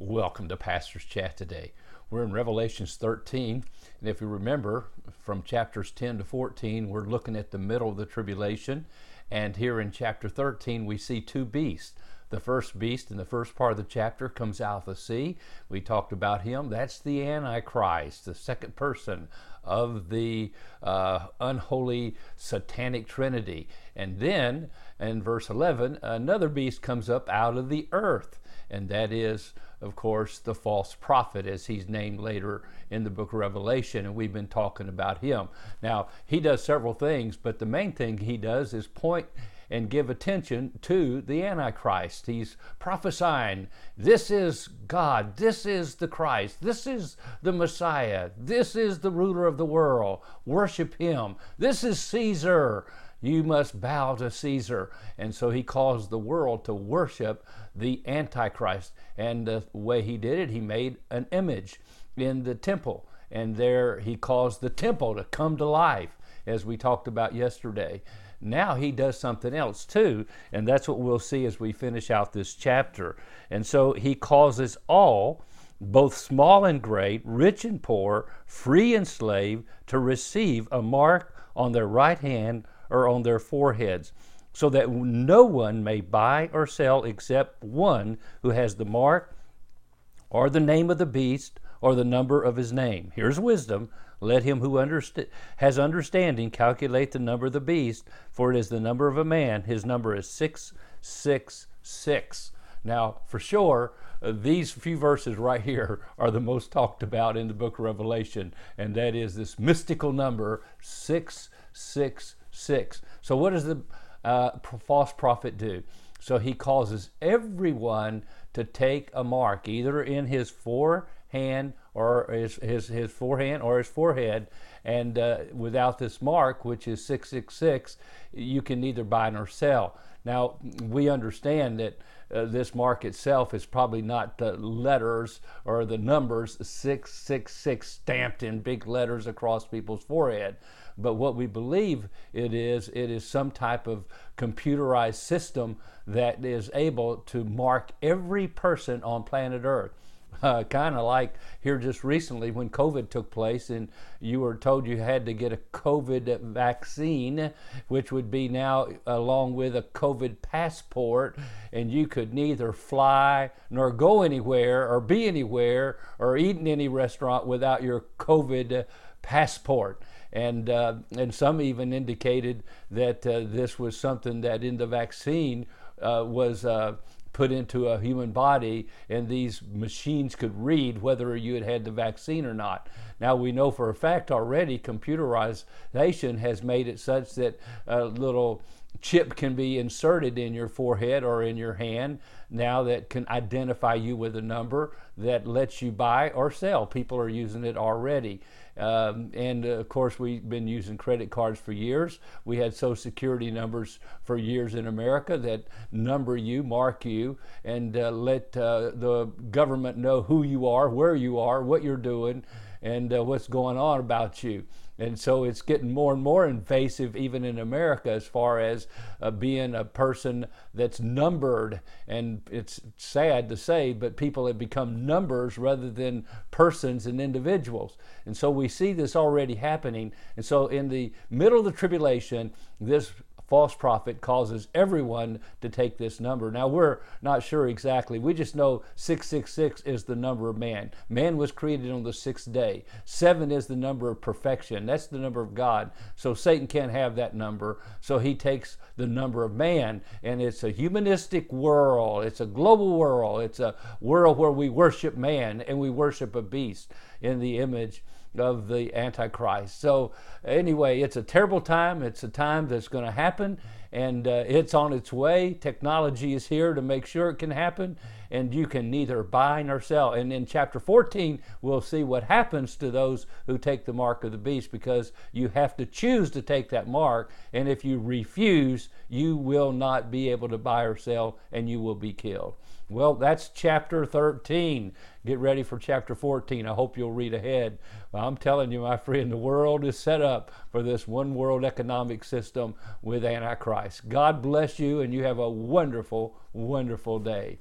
Welcome to Pastor's Chat today. We're in Revelations 13, and if you remember from chapters 10 to 14, we're looking at the middle of the tribulation. And here in chapter 13, we see two beasts. The first beast in the first part of the chapter comes out of the sea. We talked about him. That's the Antichrist, the second person of the uh, unholy satanic trinity. And then in verse 11, another beast comes up out of the earth, and that is of course, the false prophet, as he's named later in the book of Revelation, and we've been talking about him. Now, he does several things, but the main thing he does is point and give attention to the Antichrist. He's prophesying, This is God, this is the Christ, this is the Messiah, this is the ruler of the world. Worship him. This is Caesar. You must bow to Caesar. And so he caused the world to worship the Antichrist. And the way he did it, he made an image in the temple. And there he caused the temple to come to life, as we talked about yesterday. Now he does something else too, and that's what we'll see as we finish out this chapter. And so he causes all, both small and great, rich and poor, free and slave, to receive a mark on their right hand or on their foreheads, so that no one may buy or sell except one who has the mark or the name of the beast or the number of his name. Here's wisdom. Let him who underst- has understanding calculate the number of the beast, for it is the number of a man. His number is 666. Now, for sure, uh, these few verses right here are the most talked about in the book of Revelation, and that is this mystical number 666 6. So, what does the uh, false prophet do? So, he causes everyone to take a mark, either in his forehand or his, his, his forehand or his forehead. And uh, without this mark, which is 666, you can neither buy nor sell. Now, we understand that uh, this mark itself is probably not the letters or the numbers 666 stamped in big letters across people's forehead. But what we believe it is, it is some type of computerized system that is able to mark every person on planet Earth. Uh, kind of like here just recently when COVID took place, and you were told you had to get a COVID vaccine, which would be now along with a COVID passport, and you could neither fly nor go anywhere or be anywhere or eat in any restaurant without your COVID passport. And uh, and some even indicated that uh, this was something that in the vaccine uh, was uh, put into a human body, and these machines could read whether you had had the vaccine or not. Now we know for a fact already computerization has made it such that a little chip can be inserted in your forehead or in your hand now that can identify you with a number that lets you buy or sell. People are using it already. Um, and uh, of course, we've been using credit cards for years. We had Social Security numbers for years in America that number you, mark you, and uh, let uh, the government know who you are, where you are, what you're doing, and uh, what's going on about you. And so it's getting more and more invasive, even in America, as far as uh, being a person that's numbered. And it's sad to say, but people have become numbers rather than persons and individuals. And so we see this already happening. And so in the middle of the tribulation, this false prophet causes everyone to take this number. Now, we're not sure exactly. We just know 666 is the number of man. Man was created on the sixth day. Seven is the number of perfection. That's the number of God. So Satan can't have that number. So he takes the number of man. And it's a humanistic world, it's a global world, it's a world where we worship man and we worship a beast in the image of the Antichrist. So, anyway, it's a terrible time. It's a time that's going to happen, and uh, it's on its way. Technology is here to make sure it can happen, and you can neither buy nor sell. And in chapter 14, we'll see what happens to those who take the mark of the beast because you have to choose to take that mark, and if you refuse, you will not be able to buy or sell, and you will be killed. Well, that's chapter 13. Get ready for chapter 14. I hope you'll read ahead. Well, I'm telling you, my friend, the world is set up for this one world economic system with Antichrist. God bless you, and you have a wonderful, wonderful day.